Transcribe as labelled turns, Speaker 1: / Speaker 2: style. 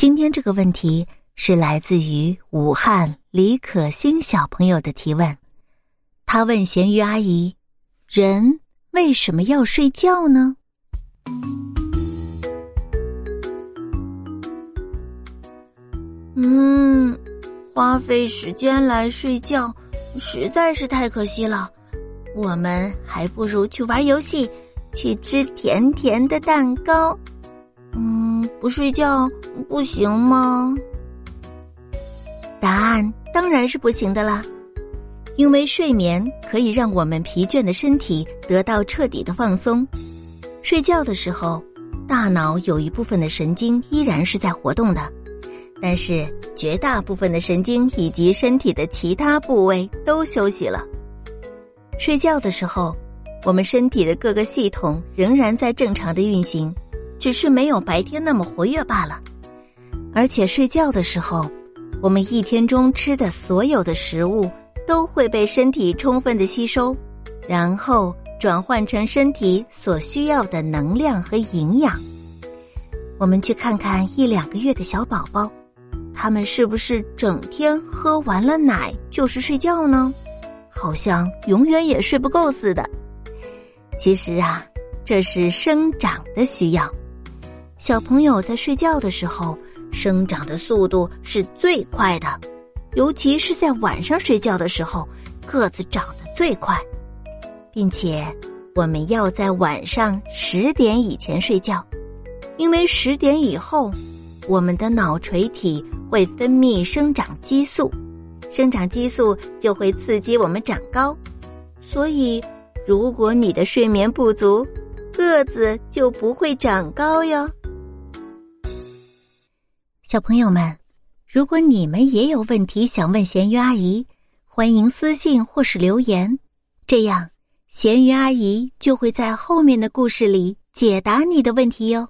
Speaker 1: 今天这个问题是来自于武汉李可欣小朋友的提问，他问咸鱼阿姨：“人为什么要睡觉呢？”
Speaker 2: 嗯，花费时间来睡觉实在是太可惜了，我们还不如去玩游戏，去吃甜甜的蛋糕。不睡觉不行吗？
Speaker 1: 答案当然是不行的啦，因为睡眠可以让我们疲倦的身体得到彻底的放松。睡觉的时候，大脑有一部分的神经依然是在活动的，但是绝大部分的神经以及身体的其他部位都休息了。睡觉的时候，我们身体的各个系统仍然在正常的运行。只是没有白天那么活跃罢了，而且睡觉的时候，我们一天中吃的所有的食物都会被身体充分的吸收，然后转换成身体所需要的能量和营养。我们去看看一两个月的小宝宝，他们是不是整天喝完了奶就是睡觉呢？好像永远也睡不够似的。其实啊，这是生长的需要。小朋友在睡觉的时候，生长的速度是最快的，尤其是在晚上睡觉的时候，个子长得最快，并且我们要在晚上十点以前睡觉，因为十点以后，我们的脑垂体会分泌生长激素，生长激素就会刺激我们长高，所以如果你的睡眠不足，个子就不会长高哟。小朋友们，如果你们也有问题想问咸鱼阿姨，欢迎私信或是留言，这样咸鱼阿姨就会在后面的故事里解答你的问题哟。